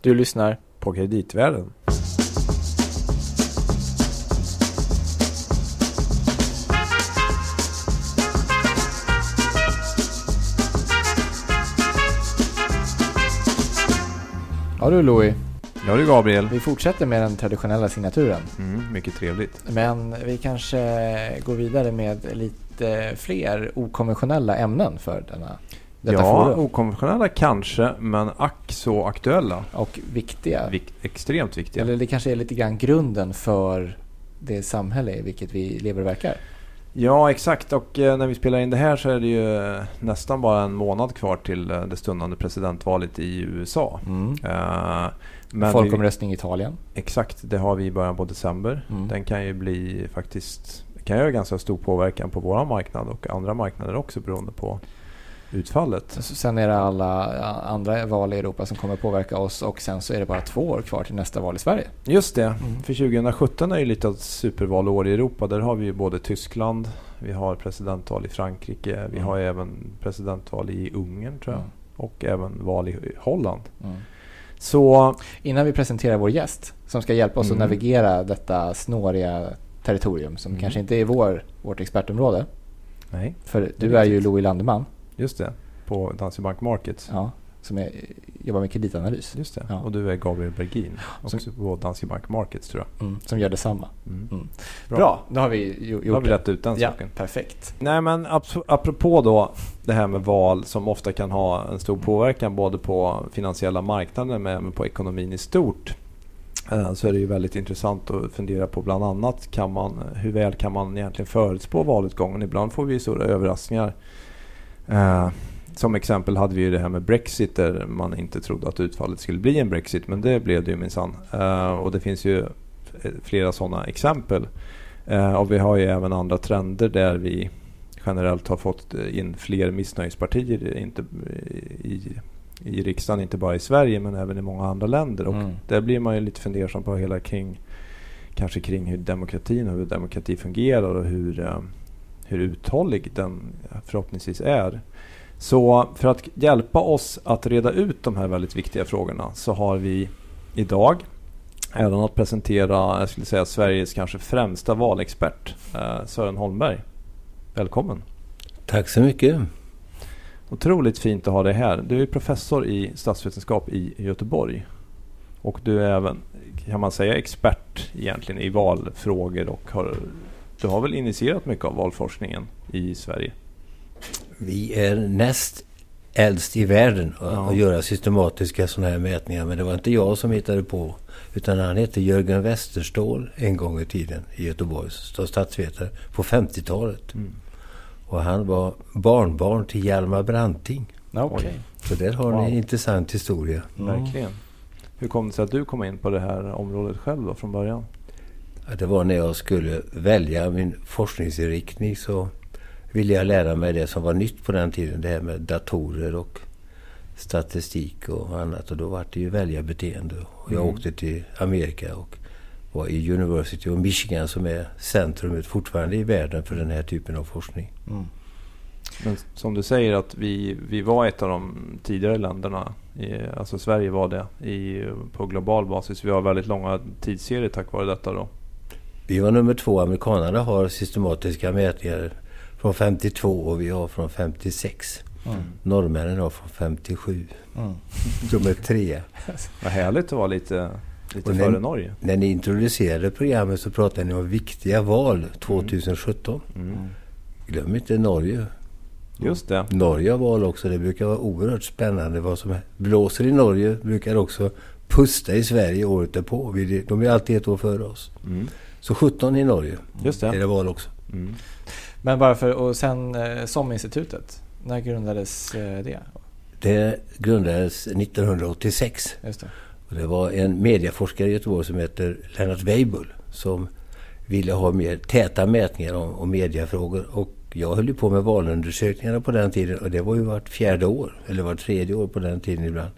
Du lyssnar på Kreditvärlden. Ja du Louis, Ja du Gabriel. vi fortsätter med den traditionella signaturen. Mm, mycket trevligt. Men vi kanske går vidare med lite fler okonventionella ämnen för denna, detta ja, forum. okonventionella kanske, men ack så aktuella. Och viktiga. Vik- extremt viktiga. Eller det kanske är lite grann grunden för det samhälle i vilket vi lever och verkar. Ja, exakt. Och eh, när vi spelar in det här så är det ju eh, nästan bara en månad kvar till eh, det stundande presidentvalet i USA. Mm. Eh, men Folkomröstning i Italien. exakt, det har vi i början på december. Mm. Den kan ju bli faktiskt, kan göra ganska stor påverkan på vår marknad och andra marknader också beroende på utfallet. Sen är det alla andra val i Europa som kommer påverka oss och sen så är det bara två år kvar till nästa val i Sverige. Just det. Mm. För 2017 är ju lite av ett supervalår i Europa. Där har vi ju både Tyskland, vi har presidentval i Frankrike, vi Mm. har även presidentval i Ungern tror jag. Mm. Och även val i Holland. Mm. Så Innan vi presenterar vår gäst som ska hjälpa oss Mm. att navigera detta snåriga territorium som Mm. kanske inte är vår, vårt expertområde. nej, För är du är ju riktigt. Louis Landeman just det. På Danske Bank Markets. ja, som är, jobbar med kreditanalys. Just det. Ja. Och du är Gabriel Bergin. Som- Också på Danske Bank Markets tror jag. Mm, som gör detsamma. Mm. Mm. Bra. Bra. då har vi Då har gjort vi rätt ut den Ja, saken. perfekt. Nej men ap- apropå då det här med val som ofta kan ha en stor påverkan både på finansiella marknader men även på ekonomin i stort. eh, Så är det ju väldigt intressant att fundera på bland annat kan man, hur väl kan man egentligen förutspå valutgången. Ibland får vi stora överraskningar. Eh, Som exempel hade vi ju det här med Brexit där man inte trodde att utfallet skulle bli en Brexit men det blev det ju minsann. Eh, Och det finns ju flera sådana exempel. Eh, Och vi har ju även andra trender där vi generellt har fått in fler missnöjespartier inte, i, i riksdagen, inte bara i Sverige men även i många andra länder. Och Mm. där blir man ju lite fundersam på hela kring kanske kring hur demokratin och hur demokrati fungerar och hur, hur uthållig den förhoppningsvis är. Så för att hjälpa oss att reda ut de här väldigt viktiga frågorna så har vi idag även att presentera jag skulle säga, Sveriges kanske främsta valexpert eh, Sören Holmberg. Välkommen! Tack så mycket. Otroligt fint att ha dig här. Du är professor i statsvetenskap i Göteborg. Och du är även, kan man säga, expert egentligen i valfrågor och har, du har väl initierat mycket av valforskningen i Sverige? Vi är näst äldst i världen att Ja. göra systematiska sådana här mätningar. Men det var inte jag som hittade på. Utan han hette Jörgen Westerståhl en gång i tiden i Göteborg. Statsvetare på 50-talet. Mm. Och han var barnbarn till Hjalmar Branting. Okej. Så där har Wow. ni en intressant historia. Mm. Verkligen. Hur kom det sig att du kom in på det här området själv då från början? Ja, Det var när jag skulle välja min forskningsinriktning så ville jag lära mig det som var nytt på den tiden. Det här med datorer och statistik och annat. Och då var det ju väljarbeteende. Och jag Mm. åkte till Amerika och var i University of Michigan som är centrumet fortfarande i världen för den här typen av forskning. Mm. Men som du säger att vi, vi var ett av de tidigare länderna, i, alltså Sverige var det, i, på global basis. Vi har väldigt långa tidsserier tack vare detta då. Vi var nummer två. Amerikanerna har systematiska mätningar från 52 och vi har från 56. Mm. Norrmännen har från 57. Mm. De är tre. Vad härligt att vara lite, lite Och före Norge. När ni introducerade programmet så pratade ni om viktiga val 2017. Mm. Glöm inte Norge. Just det. Norge har val också. Det brukar vara oerhört spännande. Vad som blåser i Norge brukar också pusta i Sverige året därpå. De är alltid ett år före oss. Mm. Så 17 i Norge Just är det. det val också. Mm. Men varför, och sen eh, SOM-institutet, när grundades eh, det? Det grundades 1986. Just det. Och det var en medieforskare i Göteborg som heter Lennart Weibull som ville ha mer täta mätningar om, om mediafrågor. Och jag höll ju på med valundersökningarna på den tiden och det var ju vart fjärde år, eller vart tredje år på den tiden ibland.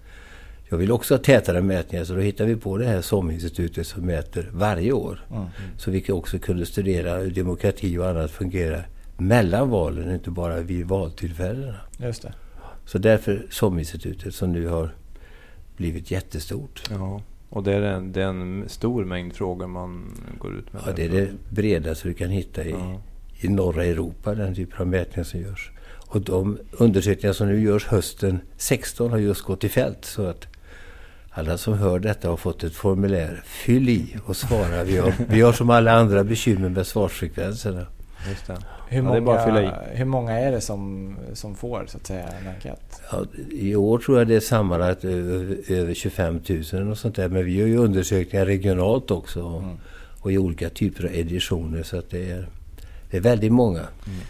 Jag ville också ha tätare mätningar så då hittade vi på det här SOM-institutet som mäter varje år. Mm. Så vi också kunde studera hur demokrati och annat fungerar mellan valen, inte bara vid valtillfällena. Just det. Så därför SOM-institutet som nu har blivit jättestort. Ja. Och det är, en, det är en stor mängd frågor man går ut med? Ja, det är det bredaste du kan hitta i, ja. i norra Europa, den typen av mätningar som görs. Och de undersökningar som nu görs hösten 16 har just gått i fält. Så att alla som hör detta har fått ett formulär. Fyll i och svara. Vi har, vi har som alla andra bekymmer med svarsfrekvenserna. Just det. Hur, ja, många, det är hur många är det som, som får så att säga en enkät? Ja, I år tror jag det är sammanlagt över, över 25 000 och sånt där. Men vi gör ju undersökningar regionalt också. Mm. Och i olika typer av editioner. Så att det är, det är väldigt många. Mm.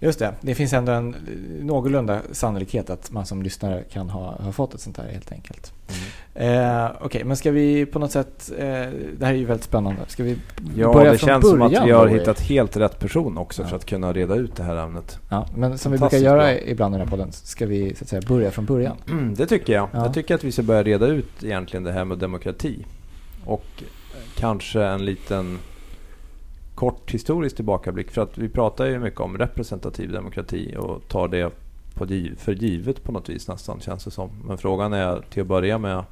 Just det, det finns ändå en någorlunda sannolikhet att man som lyssnare kan ha, ha fått ett sånt här helt enkelt. Mm. Eh, Okej, okay, men ska vi på något sätt, eh, det här är ju väldigt spännande. Ska vi ja, börja det från känns som att vi har hittat helt rätt person också ja. för att kunna reda ut det här ämnet. Ja, men som vi brukar göra bra. ibland i den här podden, ska vi så att säga börja från början? Mm, det tycker jag. Ja. Jag tycker att vi ska börja reda ut egentligen det här med demokrati. Och kanske en liten kort historisk tillbakablick. För att vi pratar ju mycket om representativ demokrati och tar det på, för givet på något vis nästan känns det som. Men frågan är till att börja med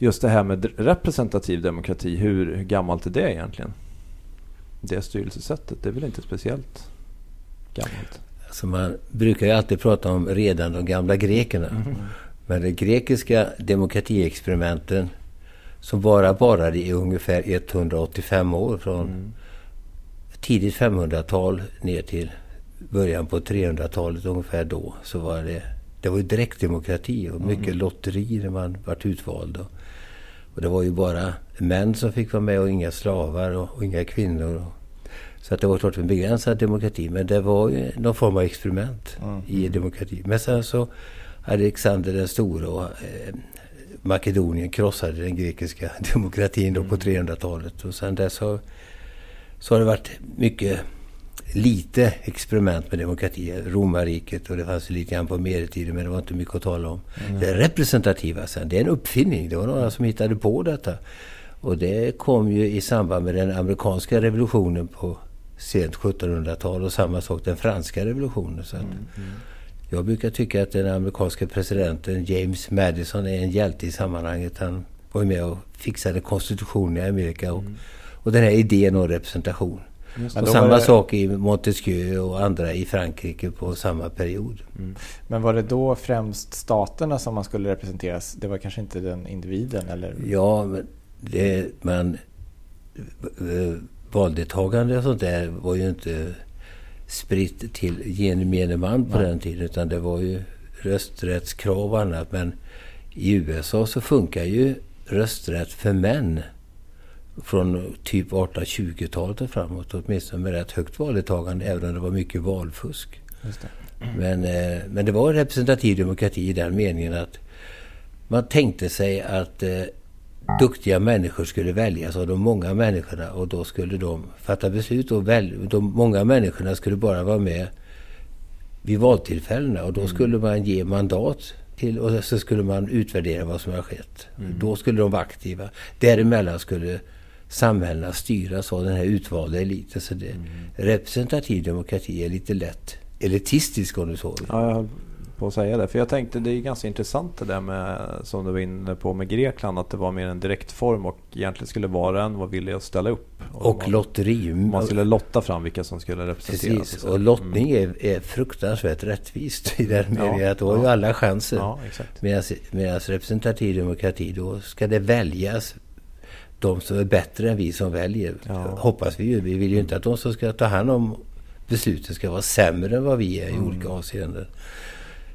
just det här med representativ demokrati. Hur, hur gammalt är det egentligen? Det styrelsesättet, det är väl inte speciellt gammalt? Alltså man brukar ju alltid prata om redan de gamla grekerna. Mm. Men de grekiska demokratiexperimenten som bara varade i ungefär 185 år från mm tidigt 500-tal ner till början på 300-talet ungefär då så var det, det var ju direktdemokrati och mycket mm. lotteri när man vart utvald. Och, och det var ju bara män som fick vara med och inga slavar och, och inga kvinnor. Och, så att det var klart en begränsad demokrati men det var ju någon form av experiment mm. i demokrati. Men sen så Alexander den store och eh, Makedonien krossade den grekiska demokratin då på 300-talet mm. och sen dess har så har det varit mycket lite experiment med demokrati. Romarriket och det fanns lite grann på medeltiden men det var inte mycket att tala om. Mm. Det representativa sen, det är en uppfinning. Det var några som hittade på detta. Och det kom ju i samband med den amerikanska revolutionen på sent 1700-tal och samma sak den franska revolutionen. Så mm. Mm. Jag brukar tycka att den amerikanska presidenten James Madison är en hjälte i sammanhanget. Han var med och fixade konstitutionen i Amerika. Och, mm. Och den här idén om representation. Och samma det... sak i Montesquieu och andra i Frankrike på samma period. Mm. Men var det då främst staterna som man skulle representeras? Det var kanske inte den individen? Eller? Ja, men det, man, valdeltagande och sånt där var ju inte spritt till gemene man på Nej. den tiden. Utan det var ju rösträttskrav och annat. Men i USA så funkar ju rösträtt för män från typ 1820-talet och framåt. Åtminstone med rätt högt valdeltagande även om det var mycket valfusk. Det. Mm. Men, eh, men det var representativ demokrati i den meningen att man tänkte sig att eh, duktiga människor skulle väljas av de många människorna och då skulle de fatta beslut och väl, de många människorna skulle bara vara med vid valtillfällena och då mm. skulle man ge mandat till och så skulle man utvärdera vad som har skett. Mm. Då skulle de vara aktiva. Däremellan skulle samhällena styras av den här utvalda eliten. Så det, mm. representativ demokrati är lite lätt elitistisk om du så vill. Ja, jag höll på att säga det. För jag tänkte det är ganska intressant det där med som du var inne på med Grekland. Att det var mer en direktform och egentligen skulle var och en vara villig att ställa upp. Och, och man, lotteri. Man skulle lotta fram vilka som skulle representeras. Precis. Och lottning mm. är, är fruktansvärt rättvist i den meningen ja, att då har ju alla chanser. Ja, Medan representativ demokrati då ska det väljas de som är bättre än vi som väljer. Ja. Hoppas vi ju. Vi vill ju inte att de som ska ta hand om besluten ska vara sämre än vad vi är i mm. olika avseenden.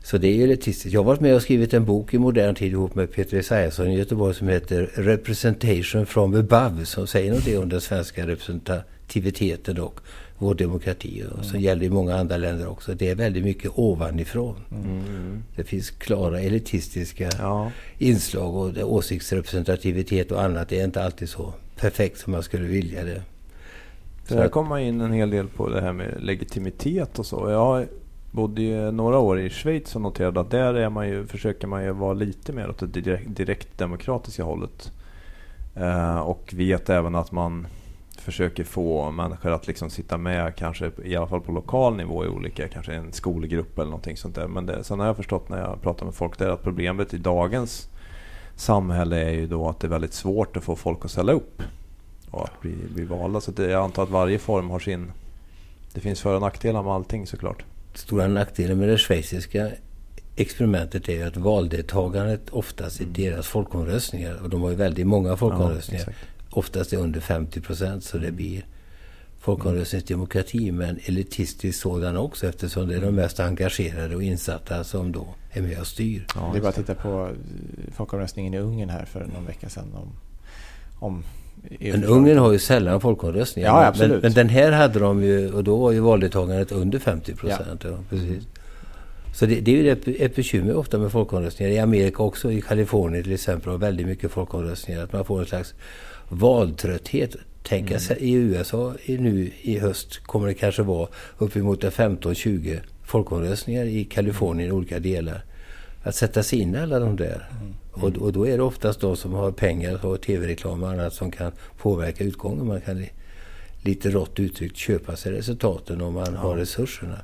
Så det är ju elitistiskt. Jag har varit med och skrivit en bok i modern tid ihop med Peter Esaiasson i Göteborg som heter Representation from above som säger något om den svenska representativiteten och vår demokrati. Och mm. som gäller i många andra länder också. Det är väldigt mycket ovanifrån. Mm. Det finns klara elitistiska ja. inslag och åsiktsrepresentativitet och annat. Det är inte alltid så perfekt som man skulle vilja det. Så här kommer man in en hel del på det här med legitimitet och så. Jag bodde ju några år i Schweiz och noterade att där är man ju, försöker man ju vara lite mer åt det direkt, direkt demokratiska hållet. Uh, och vet även att man försöker få människor att liksom sitta med, kanske i alla fall på lokal nivå i olika, kanske en skolgrupp eller någonting sånt där. Men det, sen har jag förstått när jag pratar med folk där att problemet i dagens samhälle är ju då att det är väldigt svårt att få folk att ställa upp och att bli, bli valda. Så det, jag antar att varje form har sin... Det finns för och nackdelar med allting såklart. Stora nackdelen med det schweiziska experimentet är ju att valdeltagandet oftast i deras folkomröstningar, och de har ju väldigt många folkomröstningar, ja, oftast är under 50 procent. Så det blir folkomröstningsdemokrati, men elitistisk sådan också eftersom det är de mest engagerade och insatta som då är med och styr. Ja, det är bara att titta på folkomröstningen i Ungern här för någon vecka sedan om, om men Ungern har ju sällan folkomröstningar. Ja, absolut. Men, men, den här hade de ju och då var ju valdeltagandet under 50 procent. Ja. ja. precis. Så det, det, är ju ett, ett bekymmer ofta med folkomröstningar. I Amerika också, i Kalifornien till exempel, har väldigt mycket folkomröstningar. Att man får en slags valtrötthet. Tänk mm. i USA nu i höst kommer det kanske vara uppemot 15-20 folkomröstningar i Kalifornien i olika delar. Att sätta sig in i alla de där. Mm. Och, och, då är det oftast de som har pengar och tv-reklam och annat som kan påverka utgången. Man kan lite rått uttryckt köpa sig resultaten om man ja. har resurserna.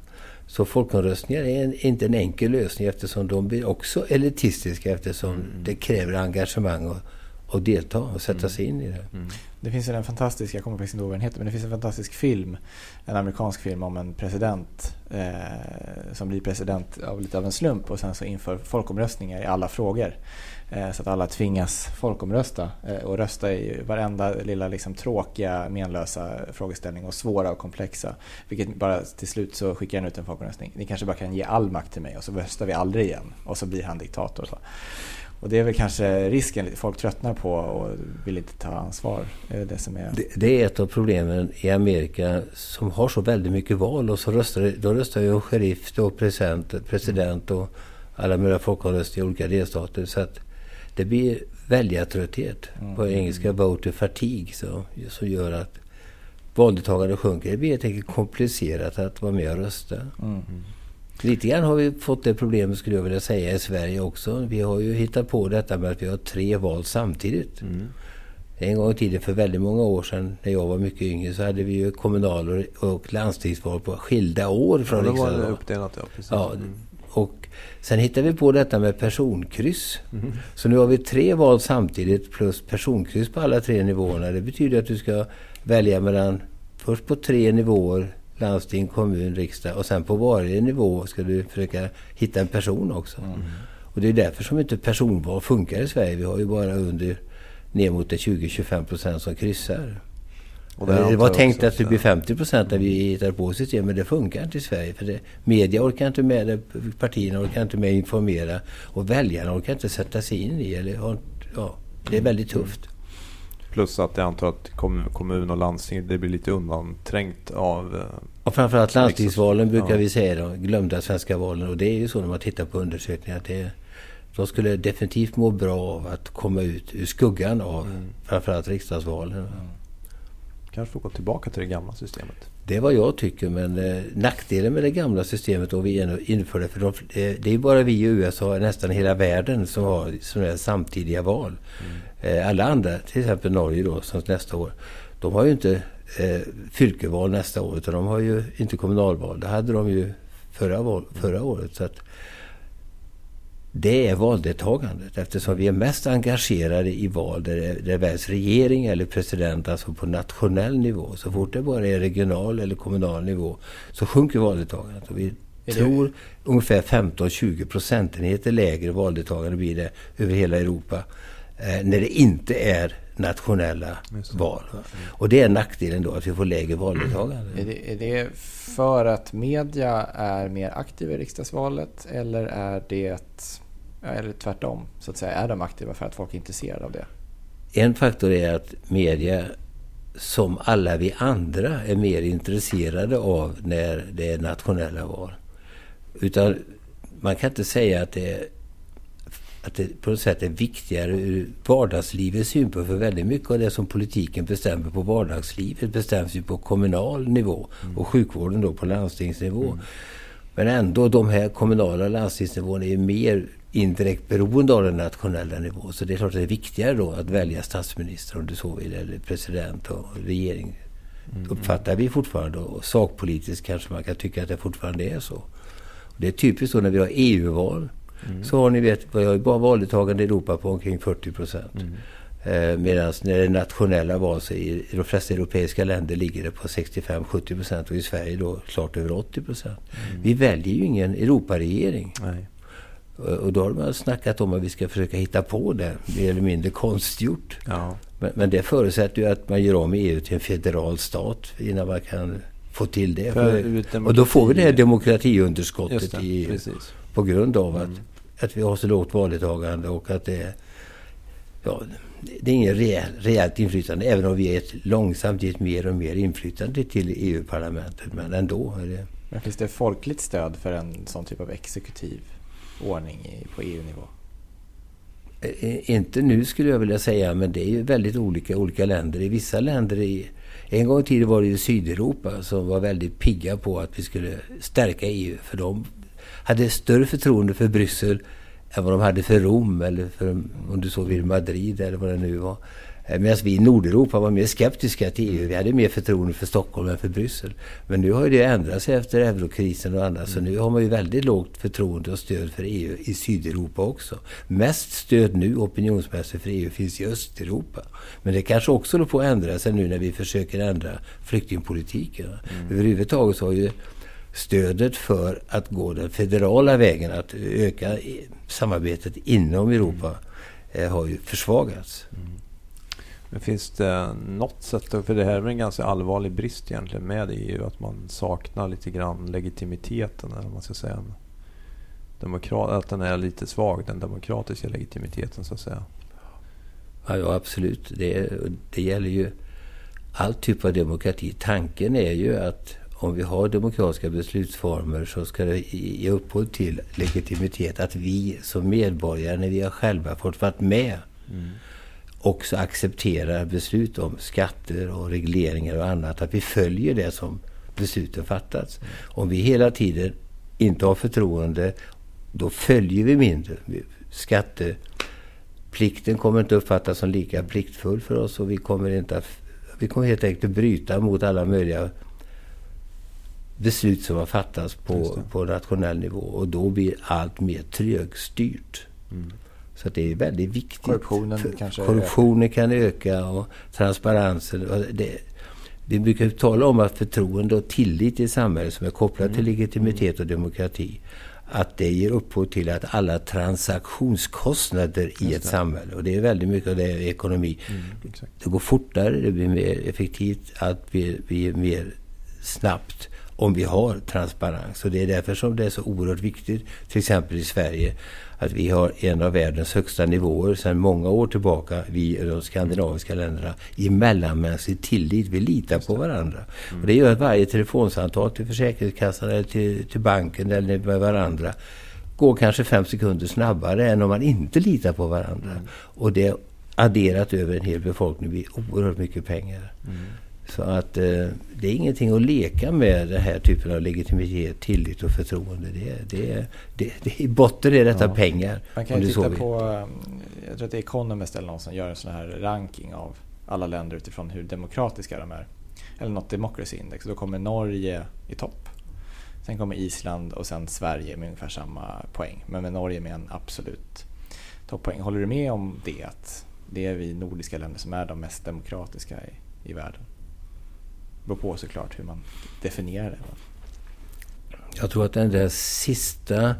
Så folkomröstningar är en, inte en enkel lösning eftersom de blir också elitistiska eftersom mm. det kräver engagemang och, och delta och sätta sig in i det. Mm. Det finns en fantastisk, jag kommer faktiskt inte ihåg vad den heter, men det finns en fantastisk film, en amerikansk film om en president eh, som blir president av lite av en slump och sen så inför folkomröstningar i alla frågor. Eh, så att alla tvingas folkomrösta eh, och rösta i varenda lilla liksom, tråkiga, menlösa frågeställning och svåra och komplexa. Vilket bara till slut så skickar han ut en folkomröstning. Ni kanske bara kan ge all makt till mig och så röstar vi aldrig igen. Och så blir han diktator. Så. Och det är väl kanske risken folk tröttnar på och vill inte ta ansvar. Det är, det, som är... Det, det är ett av problemen i Amerika som har så väldigt mycket val och så röstar, då röstar ju sheriff och president, president och alla möjliga folkomröstningar i olika delstater. Så att det blir väljartrötthet. Mm. På engelska voter fatigue så, som gör att valdeltagandet sjunker. Det blir helt enkelt komplicerat att vara med och rösta. Mm. Lite grann har vi fått det problemet skulle jag vilja säga i Sverige också. Vi har ju hittat på detta med att vi har tre val samtidigt. Mm. En gång i tiden för väldigt många år sedan när jag var mycket yngre så hade vi ju kommunal och landstingsval på skilda år från ja, riksdagen. Var det uppdelat, ja, precis. Ja, mm och sen hittade vi på detta med personkryss. Mm. Så nu har vi tre val samtidigt plus personkryss på alla tre nivåerna. Det betyder att du ska välja mellan först på tre nivåer landsting, kommun, riksdag och sen på varje nivå ska du försöka hitta en person också. Mm. Och det är därför som inte personval funkar i Sverige. Vi har ju bara under ner mot 20-25 procent som kryssar. Och det, det var tänkt också, att det blir 50 procent när vi hittar på system, men det funkar inte i Sverige. För det, media orkar inte med det, partierna orkar inte med informera och väljarna orkar inte sätta sig in i. Eller, ja, det är väldigt tufft. Plus att jag antar att kommun och landsting det blir lite undanträngt av... Eh, och framförallt landstingsvalen brukar ja. vi säga då, glömda svenska valen. Och det är ju så när man tittar på undersökningar att det, de skulle definitivt må bra av att komma ut ur skuggan av mm. framförallt riksdagsvalen. Mm. Kanske få gå tillbaka till det gamla systemet. Det är vad jag tycker, men eh, nackdelen med det gamla systemet och vi införde, för de, eh, det är bara vi i USA, nästan hela världen, som har sådana samtidiga val. Mm. Eh, alla andra, till exempel Norge då, som nästa år, de har ju inte eh, fylkeval nästa år, utan de har ju inte kommunalval. Det hade de ju förra, val, förra året. Så att det är valdeltagandet eftersom vi är mest engagerade i val där det, väljs regering eller president, alltså på nationell nivå. Så fort det bara är regional eller kommunal nivå så sjunker valdeltagandet. Och vi är tror det? ungefär 15-20 procentenheter lägre valdeltagande blir det över hela Europa eh, när det inte är nationella val. Mm. Och det är nackdelen då, att vi får lägre valdeltagande. Är det, är det för att media är mer aktiva i riksdagsvalet eller är det eller tvärtom, så att säga, är de aktiva för att folk är intresserade av det? En faktor är att media, som alla vi andra, är mer intresserade av när det är nationella val. Utan man kan inte säga att det, att det på något sätt är viktigare ur vardagslivets synpunkt. För väldigt mycket av det som politiken bestämmer på vardagslivet bestäms ju på kommunal nivå mm. och sjukvården då på landstingsnivå. Mm. Men ändå, de här kommunala landstingsnivåerna är mer indirekt beroende av den nationella nivån. Så det är klart att det är viktigare då att välja statsminister om du så vill, eller president och regering. Mm. Uppfattar vi fortfarande, och sakpolitiskt kanske man kan tycka att det fortfarande är så. Och det är typiskt då när vi har EU-val mm. så har ni vet, vi har bara valdeltagande i Europa på omkring 40 procent. Mm. Eh, Medan när det är nationella val så i de flesta europeiska länder ligger det på 65-70 procent och i Sverige då klart över 80 procent. Mm. Vi väljer ju ingen Europaregering. Nej. Och då har man snackat om att vi ska försöka hitta på det, mer eller mindre konstgjort. Ja. Men, men, det förutsätter ju att man gör om EU till en federal stat innan man kan få till det. För, och då får vi det här demokratiunderskottet det, i EU. Precis. På grund av mm. att, att vi har så lågt valdeltagande och att det, ja, det är inget rejäl, rejält inflytande. Även om vi är ett långsamt gett mer och mer inflytande till EU-parlamentet. Men ändå. Är det... Men finns det folkligt stöd för en sån typ av exekutiv ordning på EU-nivå? Eh, eh, inte nu skulle jag vilja säga, men det är ju väldigt olika olika länder. I vissa länder i en gång i tiden var det ju Sydeuropa som var väldigt pigga på att vi skulle stärka EU. För de hade större förtroende för Bryssel än vad de hade för Rom eller för, om du så vill, Madrid eller vad det nu var. Eh, medan vi i Nordeuropa var mer skeptiska till EU. Vi hade mer förtroende för Stockholm än för Bryssel. Men nu har det ändrat sig efter eurokrisen och annat. Så nu har man ju väldigt lågt förtroende och stöd för EU i Sydeuropa också. Mest stöd nu opinionsmässigt för EU finns i Östeuropa. Men det kanske också håller på att ändra sig nu när vi försöker ändra flyktingpolitiken. Mm. Överhuvudtaget så har ju stödet för att gå den federala vägen, att öka samarbetet inom Europa, mm. har ju försvagats. Mm. Men finns det något sätt, för det här är en ganska allvarlig brist egentligen med EU, att man saknar lite grann legitimiteten, eller man ska säga. Demokrat, att den är lite svag, den demokratiska legitimiteten så att säga. Ja, ja absolut. Det, det gäller ju all typ av demokrati. Tanken är ju att om vi har demokratiska beslutsformer så ska det ge upphov till legitimitet. Att vi som medborgare, när vi har själva fått vara med mm också accepterar beslut om skatter och regleringar och annat. Att vi följer det som besluten fattats. Om vi hela tiden inte har förtroende, då följer vi mindre. Skatteplikten kommer inte uppfattas som lika pliktfull för oss och vi kommer, inte att, vi kommer helt enkelt att bryta mot alla möjliga beslut som har fattats på, på nationell nivå. Och då blir allt mer trögstyrt. Mm. Så det är väldigt viktigt. Korruptionen kanske Korruptionen öka. kan öka och transparensen. Det, vi brukar tala om att förtroende och tillit i samhället som är kopplat mm. till legitimitet och demokrati att det ger upphov till att alla transaktionskostnader i ett samhälle, och det är väldigt mycket av det är ekonomi, mm, det går fortare, det blir mer effektivt, att bli, bli mer snabbt om vi har transparens. Och det är därför som det är så oerhört viktigt, till exempel i Sverige, att vi har en av världens högsta nivåer sedan många år tillbaka, vi i de skandinaviska länderna, i mellanmänsklig tillit. Vi litar på varandra. Mm. Och det gör att varje telefonsamtal till Försäkringskassan eller till, till banken eller med varandra går kanske fem sekunder snabbare än om man inte litar på varandra. Mm. Och det adderat över en hel befolkning blir oerhört mycket pengar. Mm. Så att eh, det är ingenting att leka med den här typen av legitimitet, tillit och förtroende. Det, det, det, det, I botten är detta ja. pengar. Man kan ju titta på, eh, jag tror att det är Economist eller någon som gör en sån här ranking av alla länder utifrån hur demokratiska de är. Eller något democracy index. Då kommer Norge i topp. Sen kommer Island och sen Sverige med ungefär samma poäng. Men med Norge med en absolut toppoäng. Håller du med om det? Att det är vi nordiska länder som är de mest demokratiska i, i världen? Beror på såklart hur man definierar det. Jag tror att den där sista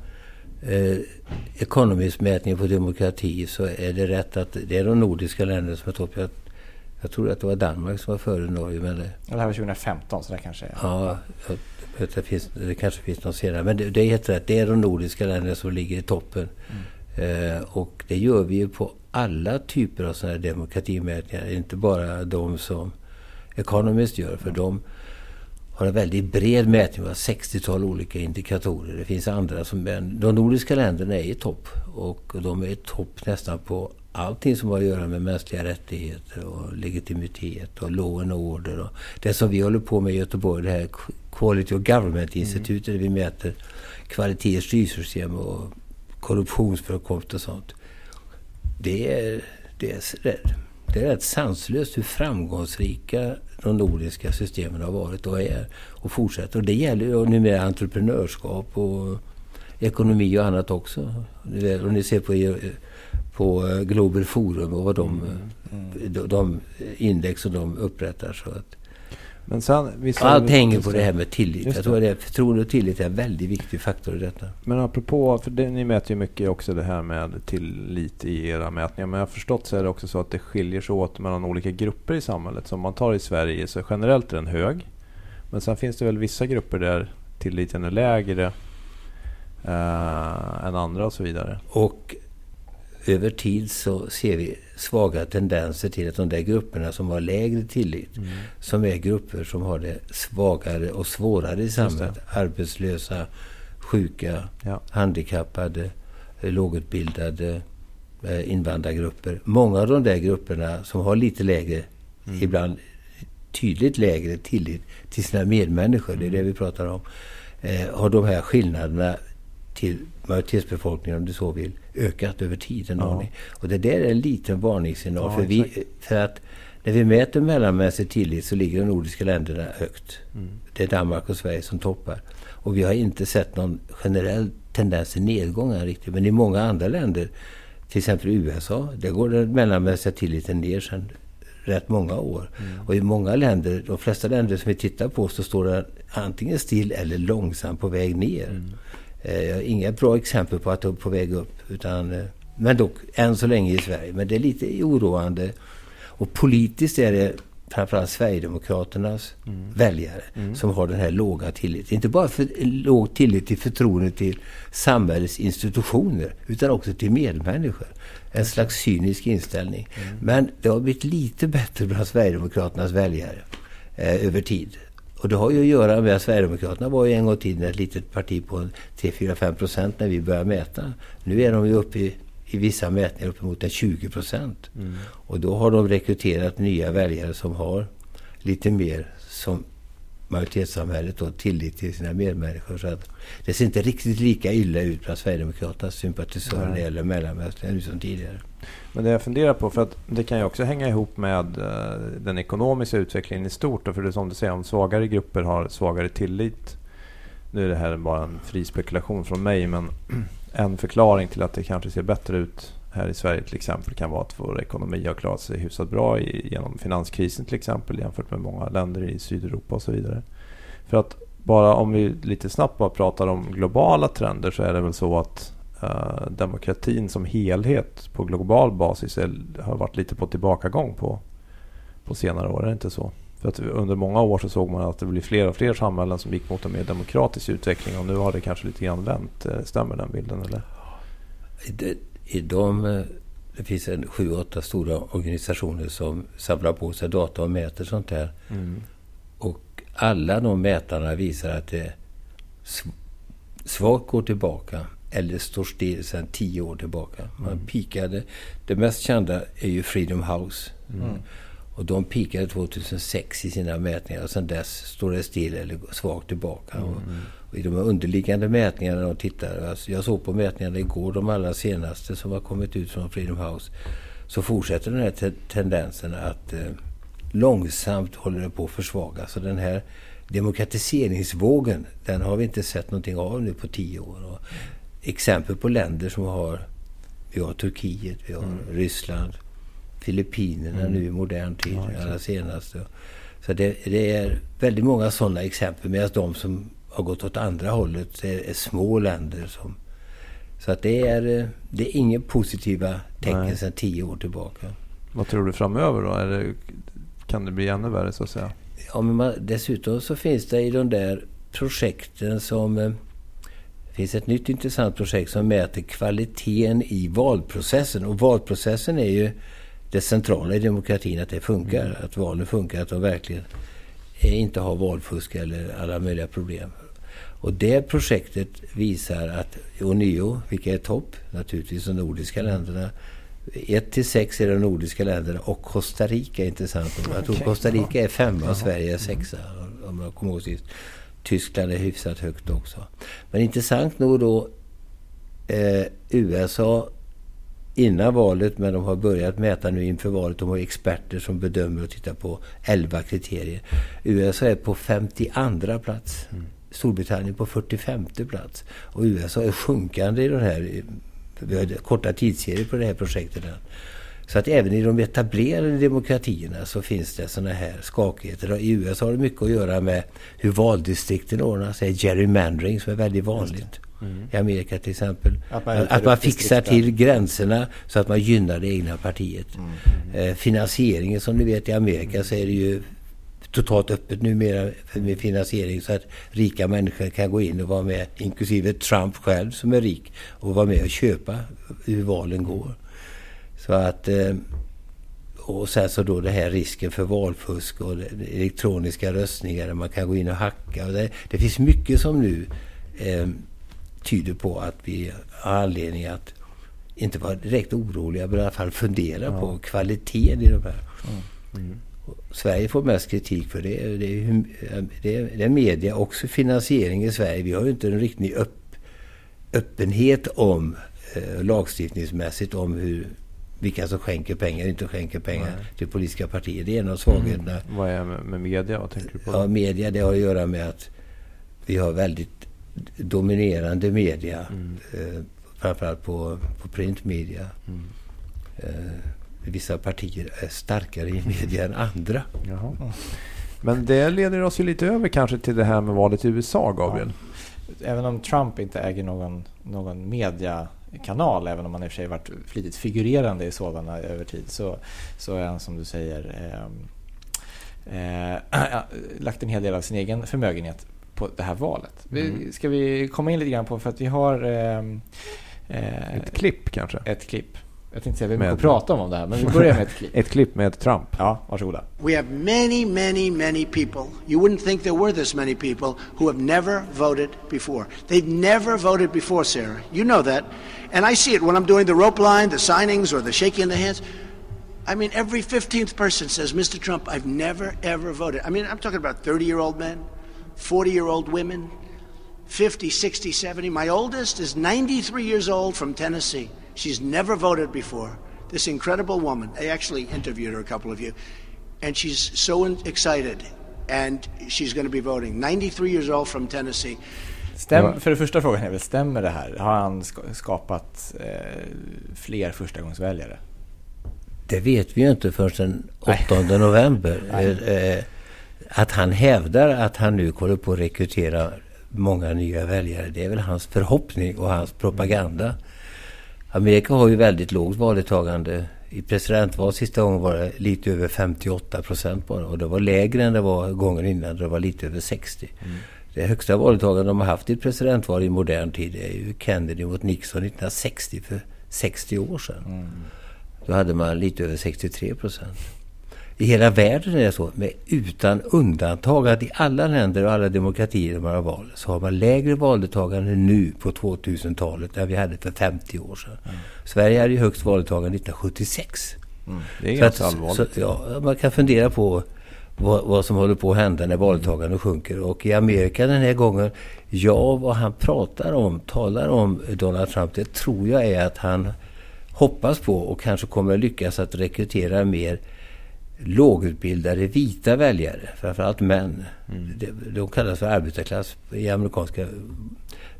eh, Economist-mätningen på demokrati så är det rätt att det är de nordiska länderna som är topp. Jag, jag tror att det var Danmark som var före Norge. Men det, ja, det här var 2015 så det kanske är... Ja, jag, det, finns, det kanske finns någon senare. Men det, det är helt rätt. Det är de nordiska länderna som ligger i toppen. Mm. Eh, och det gör vi ju på alla typer av sådana här demokratimätningar. Inte bara de som Economist gör. För de har en väldigt bred mätning av 60-tal olika indikatorer. Det finns andra som... De nordiska länderna är i topp. Och de är i topp nästan på allting som har att göra med mänskliga rättigheter och legitimitet och law and order. Och det som vi håller på med i Göteborg, det här Quality of Government-institutet mm. där vi mäter kvalitet i styrsystem och korruptionsförekomst och sånt. Det är, det är det är rätt sanslöst hur framgångsrika de nordiska systemen har varit och är och fortsätter. Och det gäller ju numera entreprenörskap och ekonomi och annat också. Om ni ser på, på Global Forum och vad de, mm. Mm. De, de index som de upprättar. Så att, men sen, Allt hänger på det här med tillit. Jag tror att förtroende och tillit är en väldigt viktig faktor i detta. Men apropå, för det, ni mäter ju mycket också det här med tillit i era mätningar. Men jag har förstått så är det också så att det skiljer sig åt mellan olika grupper i samhället. Så om man tar i Sverige så generellt är den hög. Men sen finns det väl vissa grupper där tilliten är lägre eh, än andra och så vidare. Och över tid så ser vi svaga tendenser till att de där grupperna som har lägre tillit, mm. som är grupper som har det svagare och svårare i samhället. Arbetslösa, sjuka, ja. handikappade, lågutbildade, eh, invandrargrupper. Många av de där grupperna som har lite lägre, mm. ibland tydligt lägre tillit till sina medmänniskor, det är det mm. vi pratar om, eh, har de här skillnaderna till majoritetsbefolkningen, om du så vill, ökat över tiden. Ja. Och det där är en liten varningssignal. Ja, för, vi, för att när vi mäter mellanmänsklig tillit så ligger de nordiska länderna högt. Mm. Det är Danmark och Sverige som toppar. Och vi har inte sett någon generell tendens till nedgång riktigt. Men i många andra länder, till exempel USA, där går den mellanmänskliga tilliten ner sedan rätt många år. Mm. Och i många länder, de flesta länder som vi tittar på, så står den antingen still eller långsamt på väg ner. Mm. Eh, inga bra exempel på att det är på väg upp. Utan, eh, men dock, än så länge i Sverige. Men det är lite oroande. Och politiskt är det framförallt Sverigedemokraternas mm. väljare mm. som har den här låga tilliten. Inte bara för låg tillit till förtroende till samhällets institutioner utan också till medmänniskor. En slags cynisk inställning. Mm. Men det har blivit lite bättre bland Sverigedemokraternas väljare eh, över tid. Och det har ju att göra med att Sverigedemokraterna var ju en gång i tiden ett litet parti på 3-4-5 procent när vi började mäta. Nu är de ju uppe i, i vissa mätningar uppemot 20 procent. Mm. Och då har de rekryterat nya väljare som har lite mer som majoritetssamhället och tillit till sina medmänniskor. Så att det ser inte riktigt lika illa ut bland Sverigedemokraternas sympatisörer när det gäller mellanmänskliga nu som tidigare. Men det jag funderar på, för att det kan ju också hänga ihop med eh, den ekonomiska utvecklingen i stort. För det är som du säger, om svagare grupper har svagare tillit. Nu är det här bara en fri spekulation från mig, men en förklaring till att det kanske ser bättre ut här i Sverige till exempel kan vara att vår ekonomi har klarat sig hyfsat bra genom finanskrisen till exempel jämfört med många länder i Sydeuropa och så vidare. För att bara om vi lite snabbt bara pratar om globala trender så är det väl så att uh, demokratin som helhet på global basis är, har varit lite på tillbakagång på, på senare år. Är det inte så? För att under många år så såg man att det blir fler och fler samhällen som gick mot en mer demokratisk utveckling och nu har det kanske lite grann vänt. Eh, stämmer den bilden eller? Det, i de, eh, det finns en sju, åtta stora organisationer som samlar på sig data och mäter sånt här. Mm. Och alla de mätarna visar att det svagt går tillbaka eller står still sedan tio år tillbaka. Man mm. pikade. Det mest kända är ju Freedom House. Mm. Och de pikade 2006 i sina mätningar och sedan dess står det still eller svagt tillbaka. Mm. Och, och I de underliggande mätningarna de tittar, alltså jag såg på mätningarna igår, de allra senaste som har kommit ut från Freedom House, så fortsätter den här te tendensen att eh, långsamt håller det på att försvagas. Så den här demokratiseringsvågen, den har vi inte sett någonting av nu på tio år. Och exempel på länder som har, vi har Turkiet, vi har mm. Ryssland, Filippinerna mm. nu i modern tid, ja, allra senaste. Så det, det, är väldigt många sådana exempel, medan de som har gått åt andra hållet är, är små länder. Som, så att det är, eh, det är inga positiva tecken sedan tio år tillbaka. Vad tror du framöver då? Det, kan det bli ännu värre så att säga? Ja, men man, dessutom så finns det i de där projekten som... Eh, det finns ett nytt intressant projekt som mäter kvaliteten i valprocessen. Och valprocessen är ju det centrala i demokratin, att det funkar. Mm. Att valen funkar, att de verkligen inte har valfusk eller alla möjliga problem. Och det projektet visar att Unio, vilka är topp, naturligtvis de nordiska länderna. 1 till 6 är de nordiska länderna och Costa Rica är intressant. Jag tror Costa Rica är femma och Sverige är sexa. Om jag kommer ihåg sist. Tyskland är hyfsat högt också. Men intressant nog då eh, USA innan valet, men de har börjat mäta nu inför valet. De har experter som bedömer och tittar på 11 kriterier. USA är på 52 plats. Mm. Storbritannien på 45 plats. Och USA är sjunkande i den här... Vi har korta tidsserier på det här projektet. Så att även i de etablerade demokratierna så finns det sådana här skakigheter. I USA har det mycket att göra med hur valdistrikten ordnas. gerrymandering som är väldigt vanligt. Mm. I Amerika till exempel. Att man, att man fixar till gränserna så att man gynnar det egna partiet. Mm. Eh, finansieringen som ni vet i Amerika så är det ju totalt öppet numera med finansiering så att rika människor kan gå in och vara med, inklusive Trump själv som är rik, och vara med och köpa hur valen går. Så att... Eh, och sen så då det här risken för valfusk och elektroniska röstningar där man kan gå in och hacka. Och det, det finns mycket som nu eh, tyder på att vi har anledning att inte vara direkt oroliga men i alla fall fundera ja. på kvaliteten i de här. Mm. Mm. Sverige får mest kritik för det. Det är, det är, det är media, också finansiering i Sverige. Vi har ju inte en riktig öpp, öppenhet om eh, lagstiftningsmässigt om hur vilka som skänker pengar inte skänker pengar Nej. till politiska partier. Det är en av svagheterna. Mm. Vad är med, med media? Vad tänker du på? Ja, media det har att göra med att vi har väldigt dominerande media. Mm. Eh, framförallt på, på printmedia. Mm. Eh, vissa partier är starkare i media än andra. Jaha. Men det leder oss ju lite över kanske till det här med valet i USA, Gabriel. Ja. Även om Trump inte äger någon, någon mediakanal, även om han i och för sig varit flitigt figurerande i sådana över tid, så, så är han som du säger eh, eh, lagt en hel del av sin egen förmögenhet på det här valet. Mm. Ska vi komma in lite grann på, för att vi har... Eh, eh ett klipp kanske? Ett klipp. Jag tänkte säga vi med... prata om det här, men vi börjar med ett klipp. ett klipp med Trump. Ja, varsågoda. We have many, many, many people. You wouldn't think there were this many people who have never voted before. They've never voted before, Sarah. You know that. And I see it when I'm doing the rope line, the signings, or the shaking of the hands. I mean, every 15th person says, Mr. Trump, I've never, ever voted. I mean, I'm talking about 30 year old men, 40 year old women, 50, 60, 70. My oldest is 93 years old from Tennessee. She's never voted before. This incredible woman. I actually interviewed her, a couple of you. And she's so excited. And she's going to be voting. 93 years old from Tennessee. Stäm, för det första frågan är väl, stämmer det här? Har han skapat eh, fler förstagångsväljare? Det vet vi ju inte förrän den 8 november. Eh, eh, att han hävdar att han nu håller på att rekrytera många nya väljare. Det är väl hans förhoppning och hans propaganda. Amerika har ju väldigt lågt valdeltagande. I presidentval sista gången var det lite över 58 procent bara. Och det var lägre än det var gången innan. Det var lite över 60. Mm. Det högsta valdeltagande de har haft i ett presidentval i modern tid är ju Kennedy mot Nixon 1960 för 60 år sedan. Mm. Då hade man lite över 63 procent. I hela världen är det så, med utan undantag, att i alla länder och alla demokratier där man har val så har man lägre valdeltagande nu på 2000-talet än vi hade för 50 år sedan. Mm. Sverige hade ju högst valdeltagande 1976. Mm. Det är så ganska att, allvarligt. Så, ja, man kan fundera på vad, vad, som håller på att hända när valdeltagandet sjunker. Och i Amerika den här gången, ja vad han pratar om, talar om Donald Trump, det tror jag är att han hoppas på och kanske kommer att lyckas att rekrytera mer lågutbildade vita väljare, framförallt män. Mm. De, de kallas för arbetarklass i amerikanska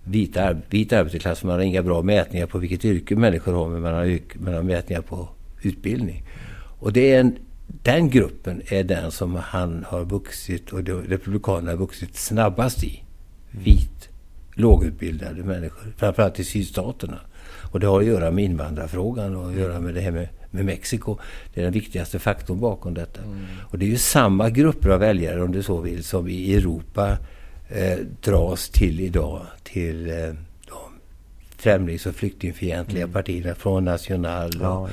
vita, vita arbetarklass. Man har inga bra mätningar på vilket yrke människor har, men man har, man har mätningar på utbildning. Och det är en, den gruppen är den som han har vuxit och Republikanerna har vuxit snabbast i. Vit, lågutbildade människor, framförallt i sydstaterna. Och det har att göra med invandrarfrågan och att göra med det här med med Mexiko. Det är den viktigaste faktorn bakom detta. Mm. Och det är ju samma grupper av väljare, om du så vill, som i Europa eh, dras till idag. Till eh, de främlings och flyktingfientliga mm. partierna från National ja,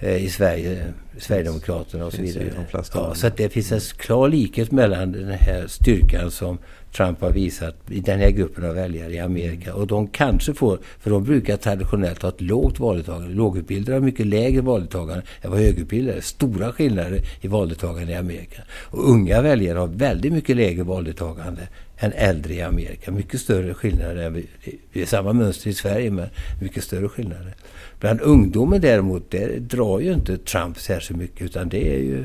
eh, i Sverige, Sverigedemokraterna och så vidare. Ja, så att det finns en klar likhet mellan den här styrkan som Trump har visat i den här gruppen av väljare i Amerika. Och de kanske får, för de brukar traditionellt ha ett lågt valdeltagande. Lågutbildade har mycket lägre valdeltagande än vad högutbildade. Stora skillnader i valdeltagande i Amerika. Och unga väljare har väldigt mycket lägre valdeltagande än äldre i Amerika. Mycket större skillnader. Det är samma mönster i Sverige men mycket större skillnader. Bland ungdomen däremot, där drar ju inte Trump särskilt mycket utan det är ju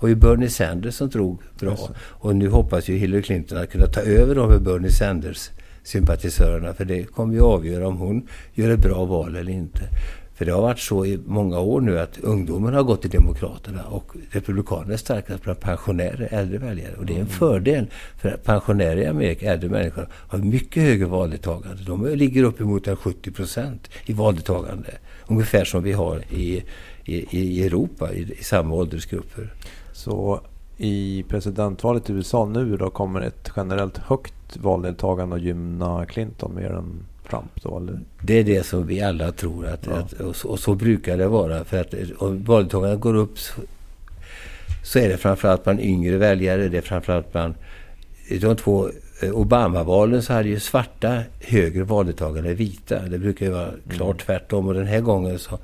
var ju Bernie Sanders som drog bra. Och nu hoppas ju Hillary Clinton att kunna ta över de här Bernie Sanders sympatisörerna. För det kommer ju avgöra om hon gör ett bra val eller inte. För det har varit så i många år nu att ungdomen har gått till Demokraterna och Republikanerna är starkast bland pensionärer, äldre väljare. Och det är en mm. fördel för pensionärer i Amerika, äldre människor, har mycket högre valdeltagande. De ligger uppemot 70 procent i valdeltagande. Ungefär som vi har i, i, i Europa, i, i samma åldersgrupper. Så i presidentvalet i USA nu då kommer ett generellt högt valdeltagande att gynna Clinton mer än Trump då? Eller? Det är det som vi alla tror att, ja. att och, så, och, så, brukar det vara. För att om valdeltagandet går upp så, så, är det framförallt bland yngre väljare. Det är framförallt bland de två eh, Obama-valen så hade ju svarta högre valdeltagande än vita. Det brukar ju vara klart mm. tvärtom. Och den här gången så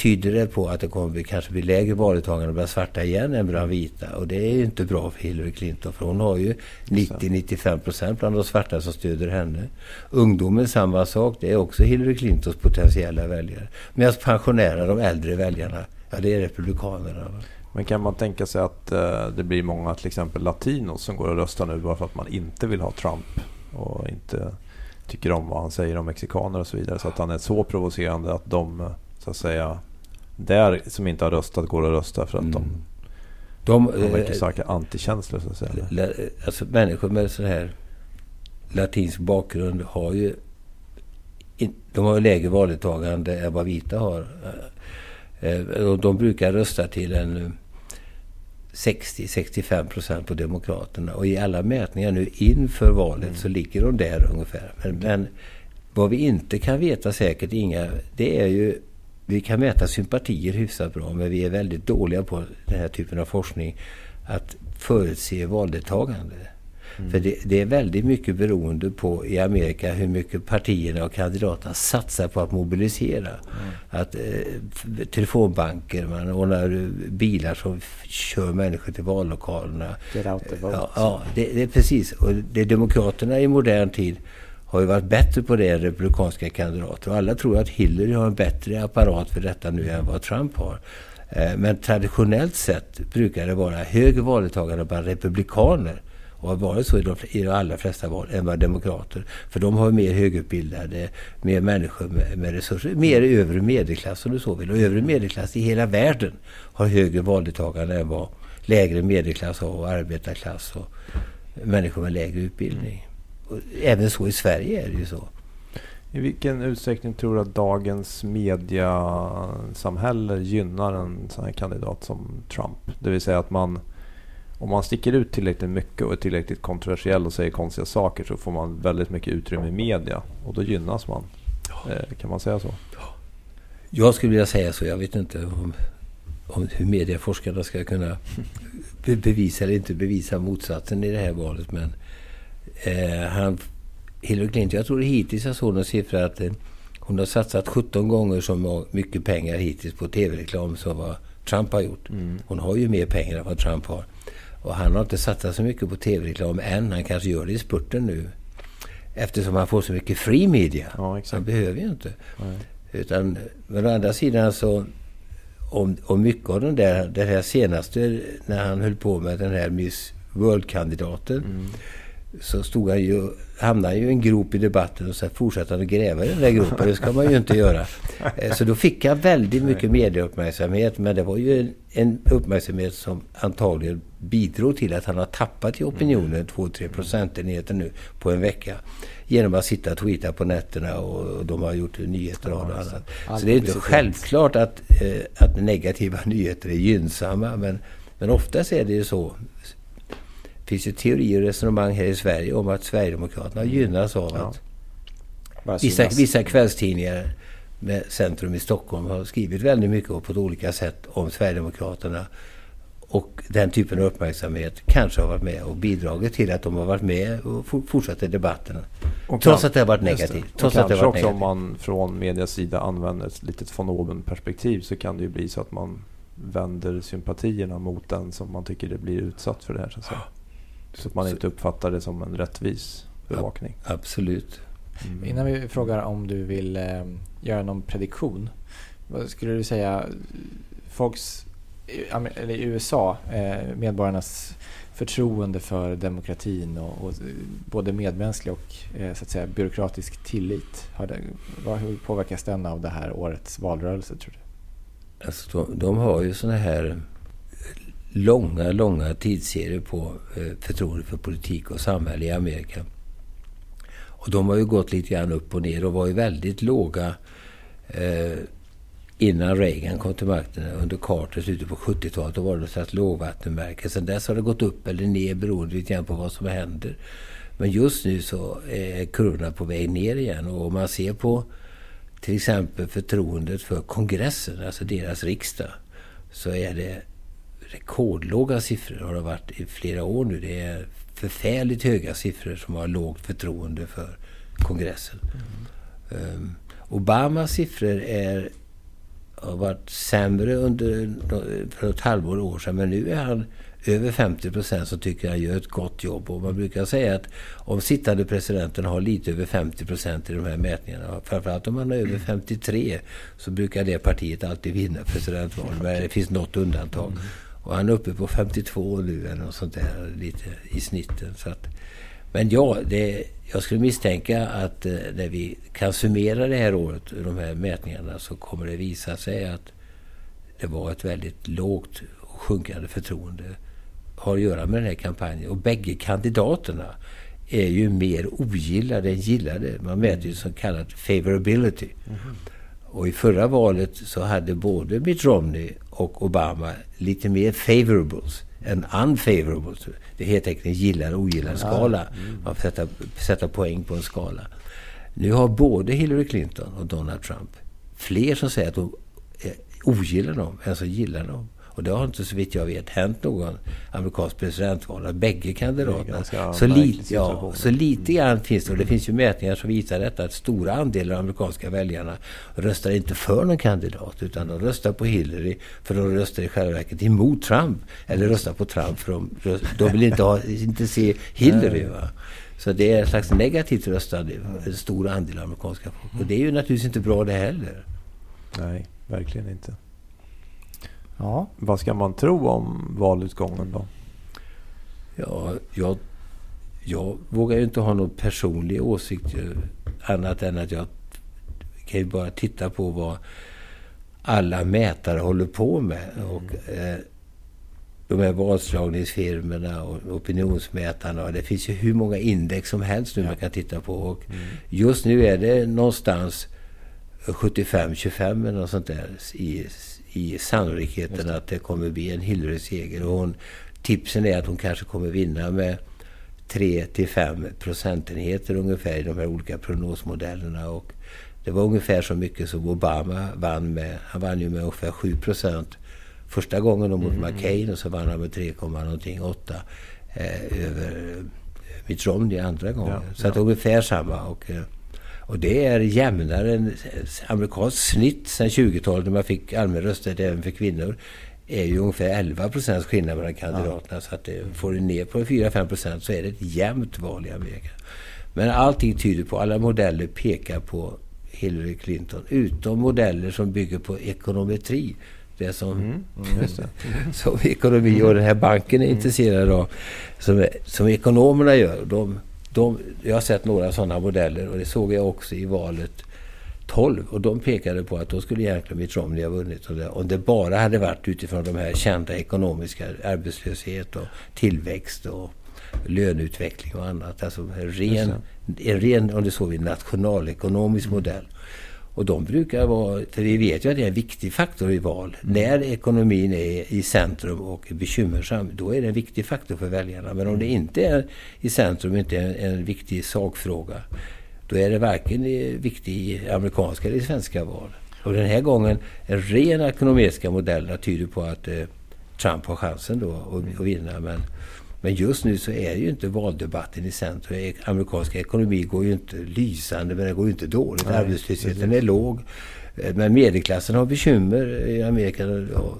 tyder det på att det kommer bli, kanske bli lägre valdeltagande bland svarta igen än bland vita. Och det är ju inte bra för Hillary Clinton för hon har ju 90-95 procent bland de svarta som stöder henne. Ungdomen samma sak. Det är också Hillary Clintons potentiella väljare. Medan pensionärerna, de äldre väljarna, ja det är republikanerna. Men kan man tänka sig att eh, det blir många till exempel latinos som går och röstar nu bara för att man inte vill ha Trump och inte tycker om vad han säger om mexikaner och så vidare. Så att han är så provocerande att de eh, så att säga där som inte har röstat går att rösta för att mm. de, de, de verkar starka antikänslor så att säga. La, alltså människor med sån här latinsk bakgrund har ju de har lägre valdeltagande än vad vita har. Eh, och de brukar rösta till en 60-65 procent på Demokraterna. Och i alla mätningar nu inför valet mm. så ligger de där ungefär. Men, men, vad vi inte kan veta säkert, Inga, det är ju vi kan mäta sympatier hyfsat bra men vi är väldigt dåliga på den här typen av forskning att förutse valdeltagande. Mm. För det, det, är väldigt mycket beroende på i Amerika hur mycket partierna och kandidaterna satsar på att mobilisera. Mm. Att eh, telefonbanker, man ordnar bilar som kör människor till vallokalerna. Get out the vote. Ja, ja det, det, är precis. Och det Demokraterna i modern tid har ju varit bättre på det än republikanska kandidater. Och alla tror att Hillary har en bättre apparat för detta nu än vad Trump har. Eh, men traditionellt sett brukar det vara högre valdeltagande bland republikaner och har varit så i de, i de allra flesta val än vad demokrater. För de har mer högutbildade, mer människor med, med resurser, mer övre medelklass om du så vill. Och övre medelklass i hela världen har högre valdeltagande än vad lägre medelklass har och arbetarklass och människor med lägre utbildning även så i Sverige är det ju så. I vilken utsträckning tror du att dagens mediasamhälle gynnar en sån här kandidat som Trump? Det vill säga att man om man sticker ut tillräckligt mycket och är tillräckligt kontroversiell och säger konstiga saker så får man väldigt mycket utrymme i media och då gynnas man. Eh, kan man säga så? Jag skulle vilja säga så. Jag vet inte om, om hur medieforskarna ska kunna bevisa eller inte bevisa motsatsen i det här valet. Men Eh, han, Hillary Clinton, jag tror hittills jag såg någon siffra att eh, hon har satsat 17 gånger så mycket pengar hittills på tv-reklam som vad Trump har gjort. Mm. Hon har ju mer pengar än vad Trump har. Och han har inte satsat så mycket på tv-reklam än. Han kanske gör det i spurten nu. Eftersom han får så mycket free media. Ja, han behöver ju inte. Nej. Utan, men å andra sidan så om, om mycket av den där, det här senaste när han höll på med den här Miss World-kandidaten. Mm så stod han ju, hamnade han ju i en grop i debatten och så fortsatte han att gräva i den där gropen. Det ska man ju inte göra. Eh, så då fick han väldigt mycket medieuppmärksamhet. Men det var ju en uppmärksamhet som antagligen bidrog till att han har tappat i opinionen 2-3 procentenheter nu på en vecka. Genom att sitta och tweeta på nätterna och de har gjort nyheter och annat. Så det är inte självklart att, eh, att negativa nyheter är gynnsamma. Men, men oftast är det ju så finns ju teorier och resonemang här i Sverige om att Sverigedemokraterna gynnas av ja. att vissa, vissa kvällstidningar med centrum i Stockholm har skrivit väldigt mycket på ett olika sätt om Sverigedemokraterna. Och den typen av uppmärksamhet kanske har varit med och bidragit till att de har varit med och fortsatt debatten. Och trots kan, att det har varit negativt. Trots att det har varit också negativt. om man från medias sida använder ett litet von oben perspektiv så kan det ju bli så att man vänder sympatierna mot den som man tycker det blir utsatt för det här. Så att säga. Så att man inte uppfattar det som en rättvis bevakning. Absolut. Mm. Innan vi frågar om du vill eh, göra någon prediktion. Vad skulle du säga? Folks eller i USA, eh, medborgarnas förtroende för demokratin och, och både medmänsklig och eh, så att säga, byråkratisk tillit. Har det, vad, hur påverkas den av det här årets valrörelse tror du? Alltså, de, de har ju såna här långa, långa tidsserier på eh, förtroende för politik och samhälle i Amerika. Och de har ju gått lite grann upp och ner och var ju väldigt låga eh, innan Reagan kom till makten. Under Carter slutet på 70-talet då var det ett slags lågvattenmärke. Sen dess har det gått upp eller ner beroende lite grann på vad som händer. Men just nu så eh, är kurvorna på väg ner igen. Och om man ser på till exempel förtroendet för kongressen, alltså deras riksdag, så är det rekordlåga siffror har det varit i flera år nu. Det är förfärligt höga siffror som har lågt förtroende för kongressen. Mm. Um, Obamas siffror är, har varit sämre under för ett halvår år sedan men nu är han över 50 procent som tycker han gör ett gott jobb. Och man brukar säga att om sittande presidenten har lite över 50 procent i de här mätningarna, framförallt om han har över 53, så brukar det partiet alltid vinna presidentvalet. Men det finns något undantag. Och han är uppe på 52 nu eller något sånt där lite i snitten. Så att, men ja, det, jag skulle misstänka att eh, när vi kan summera det här året, de här mätningarna, så kommer det visa sig att det var ett väldigt lågt och sjunkande förtroende. Har att göra med den här kampanjen. Och bägge kandidaterna är ju mer ogillade än gillade. Man mäter ju så kallat favorability. Mm. Och i förra valet så hade både Mitt Romney och Obama lite mer favorables än unfavorables. Det är helt enkelt en gillar och ogillar skala. Mm. Man får sätta, sätta poäng på en skala. Nu har både Hillary Clinton och Donald Trump fler som säger att de ogillar dem än som gillar dem. Och det har inte så vitt jag vet hänt någon amerikansk presidentval av bägge kandidaterna. Så, li ja, så lite grann finns det. Och det finns ju mätningar som visar detta att stora andelar av amerikanska väljarna röstar inte för någon kandidat utan de röstar på Hillary för de röstar i själva verket emot Trump. Eller röstar på Trump för de, de vill inte, ha, inte se Hillary. Va? Så det är en slags negativt röstande, en stor andel av amerikanska folk. Och det är ju naturligtvis inte bra det heller. Nej, verkligen inte. Ja. Vad ska man tro om valutgången då? Ja, jag, jag vågar ju inte ha någon personlig åsikt annat än att jag kan ju bara titta på vad alla mätare håller på med. Och, eh, de här valslagningsfirmorna och opinionsmätarna. Och det finns ju hur många index som helst nu ja. man kan titta på. Och mm. Just nu är det någonstans 75-25 eller något sånt där i i sannolikheten att det kommer bli en Hillary-seger. Och hon, tipsen är att hon kanske kommer vinna med 3 till 5 procentenheter ungefär i de här olika prognosmodellerna. Och det var ungefär så mycket som Obama vann med. Han vann ju med ungefär 7 procent första gången mot mm. McCain och så vann han med 3, någonting 8 eh, över Mitt Romney andra gången. Ja, så ja. att ungefär samma. Och, eh, och det är jämnare än amerikanskt snitt sedan 20-talet när man fick allmän rösträtt även för kvinnor är ju ungefär 11 procents skillnad mellan kandidaterna. Ja. Så att det, får du ner på 4-5 procent så är det ett jämnt val i Amerika. Men allting tyder på, alla modeller pekar på Hillary Clinton. Utom modeller som bygger på ekonometri. Det som, mm. Mm, som ekonomi och den här banken är mm. intresserade av. Som, som ekonomerna gör. De, de, jag har sett några sådana modeller och det såg jag också i valet 12. Och de pekade på att då skulle egentligen Mitt Romney ha vunnit. Om det, om det bara hade varit utifrån de här kända ekonomiska arbetslöshet och tillväxt och löneutveckling och annat. Alltså en ren, en ren om det så vill, nationalekonomisk modell. Och de brukar vara, för vi vet ju att det är en viktig faktor i val. Mm. När ekonomin är i centrum och är bekymmersam, då är det en viktig faktor för väljarna. Men om det inte är i centrum, inte är en, en viktig sakfråga, då är det varken viktigt i amerikanska eller i svenska val. Och den här gången, den rena ekonomiska modellerna tyder på att eh, Trump har chansen då att, att vinna. Men men just nu så är ju inte valdebatten i centrum. Amerikansk ekonomi går ju inte lysande men det går ju inte dåligt. Nej, Arbetslösheten är låg. Eh, men medelklassen har bekymmer i Amerika.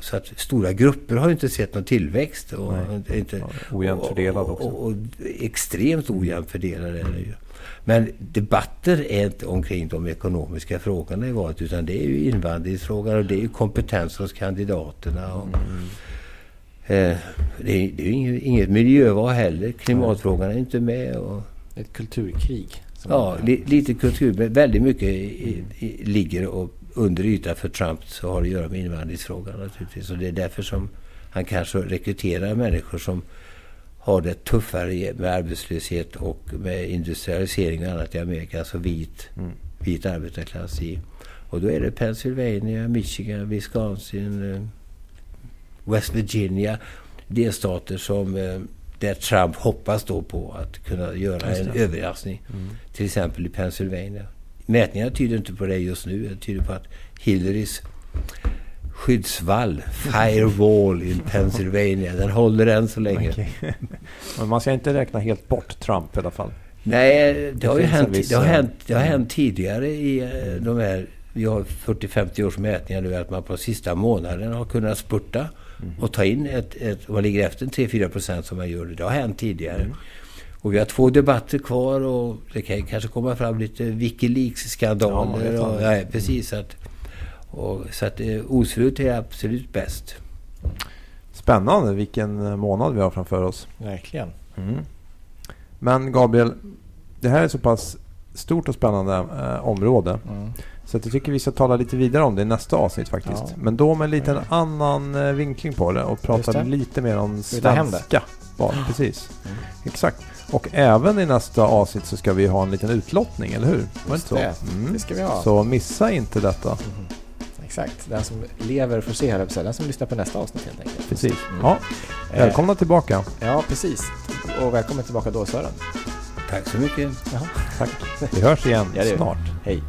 Så att stora grupper har inte sett någon tillväxt. Och Nej. inte, ojämnt fördelad också. Och, och, och, extremt ojämnt fördelad är det ju. Men debatter är inte omkring de ekonomiska frågorna i valet utan det är ju invandringsfrågor och det är ju kompetens hos kandidaterna. Och, mm. Eh, det, är, det är ju inget, miljöval heller. Klimatfrågan är inte med. Och, Ett kulturkrig. Ja, li, lite kultur. Men väldigt mycket i, i, ligger och under ytan för Trump så har det att göra med invandringsfrågan naturligtvis. Och det är därför som han kanske rekryterar människor som har det tuffare med arbetslöshet och med industrialisering och annat i Amerika. Alltså vit, mm. vit arbetarklass i. Och då är det Pennsylvania, Michigan, Wisconsin, eh, West Virginia. Delstater som eh, där Trump hoppas då på att kunna göra en överraskning. Mm. Till exempel i Pennsylvania. Mätningarna tyder inte på det just nu. Det tyder på att Hillarys skyddsvall, firewall in Pennsylvania. Den håller än så länge. Okay. Men man ska inte räkna helt bort Trump i alla fall. Nej, det, det har ju hänt, viss, det har hänt, det har hänt tidigare i eh, de här, vi har 40-50 års mätningar nu, att man på sista månaden har kunnat spurta mm. och ta in ett, ett, man ligger efter 3-4 procent som man gör det. Det har hänt tidigare. Mm. Och vi har två debatter kvar och det kan kanske komma fram lite Wikileaks-skandaler. Ja, ja, precis. Att, och, så att eh, osvuret är absolut bäst. Spännande vilken eh, månad vi har framför oss. Verkligen. Mm. Men Gabriel, det här är så pass stort och spännande eh, område. Mm. Så jag tycker vi ska tala lite vidare om det i nästa avsnitt faktiskt. Ja. Men då med en liten mm. annan eh, vinkling på det och prata lite mer om svenska. Ja, precis. Mm. Exakt. Och även i nästa avsnitt så ska vi ha en liten utlottning, eller hur? Var det, det. Mm. det ska vi ha. Så missa inte detta. Mm. Exakt. Den som lever får se, här Den som lyssnar på nästa avsnitt helt enkelt. Precis. Mm. Ja. Välkomna eh, tillbaka. Ja, precis. Och välkommen tillbaka då Sören. Tack så mycket. Jaha. Tack. Vi hörs igen ja, snart. Hej.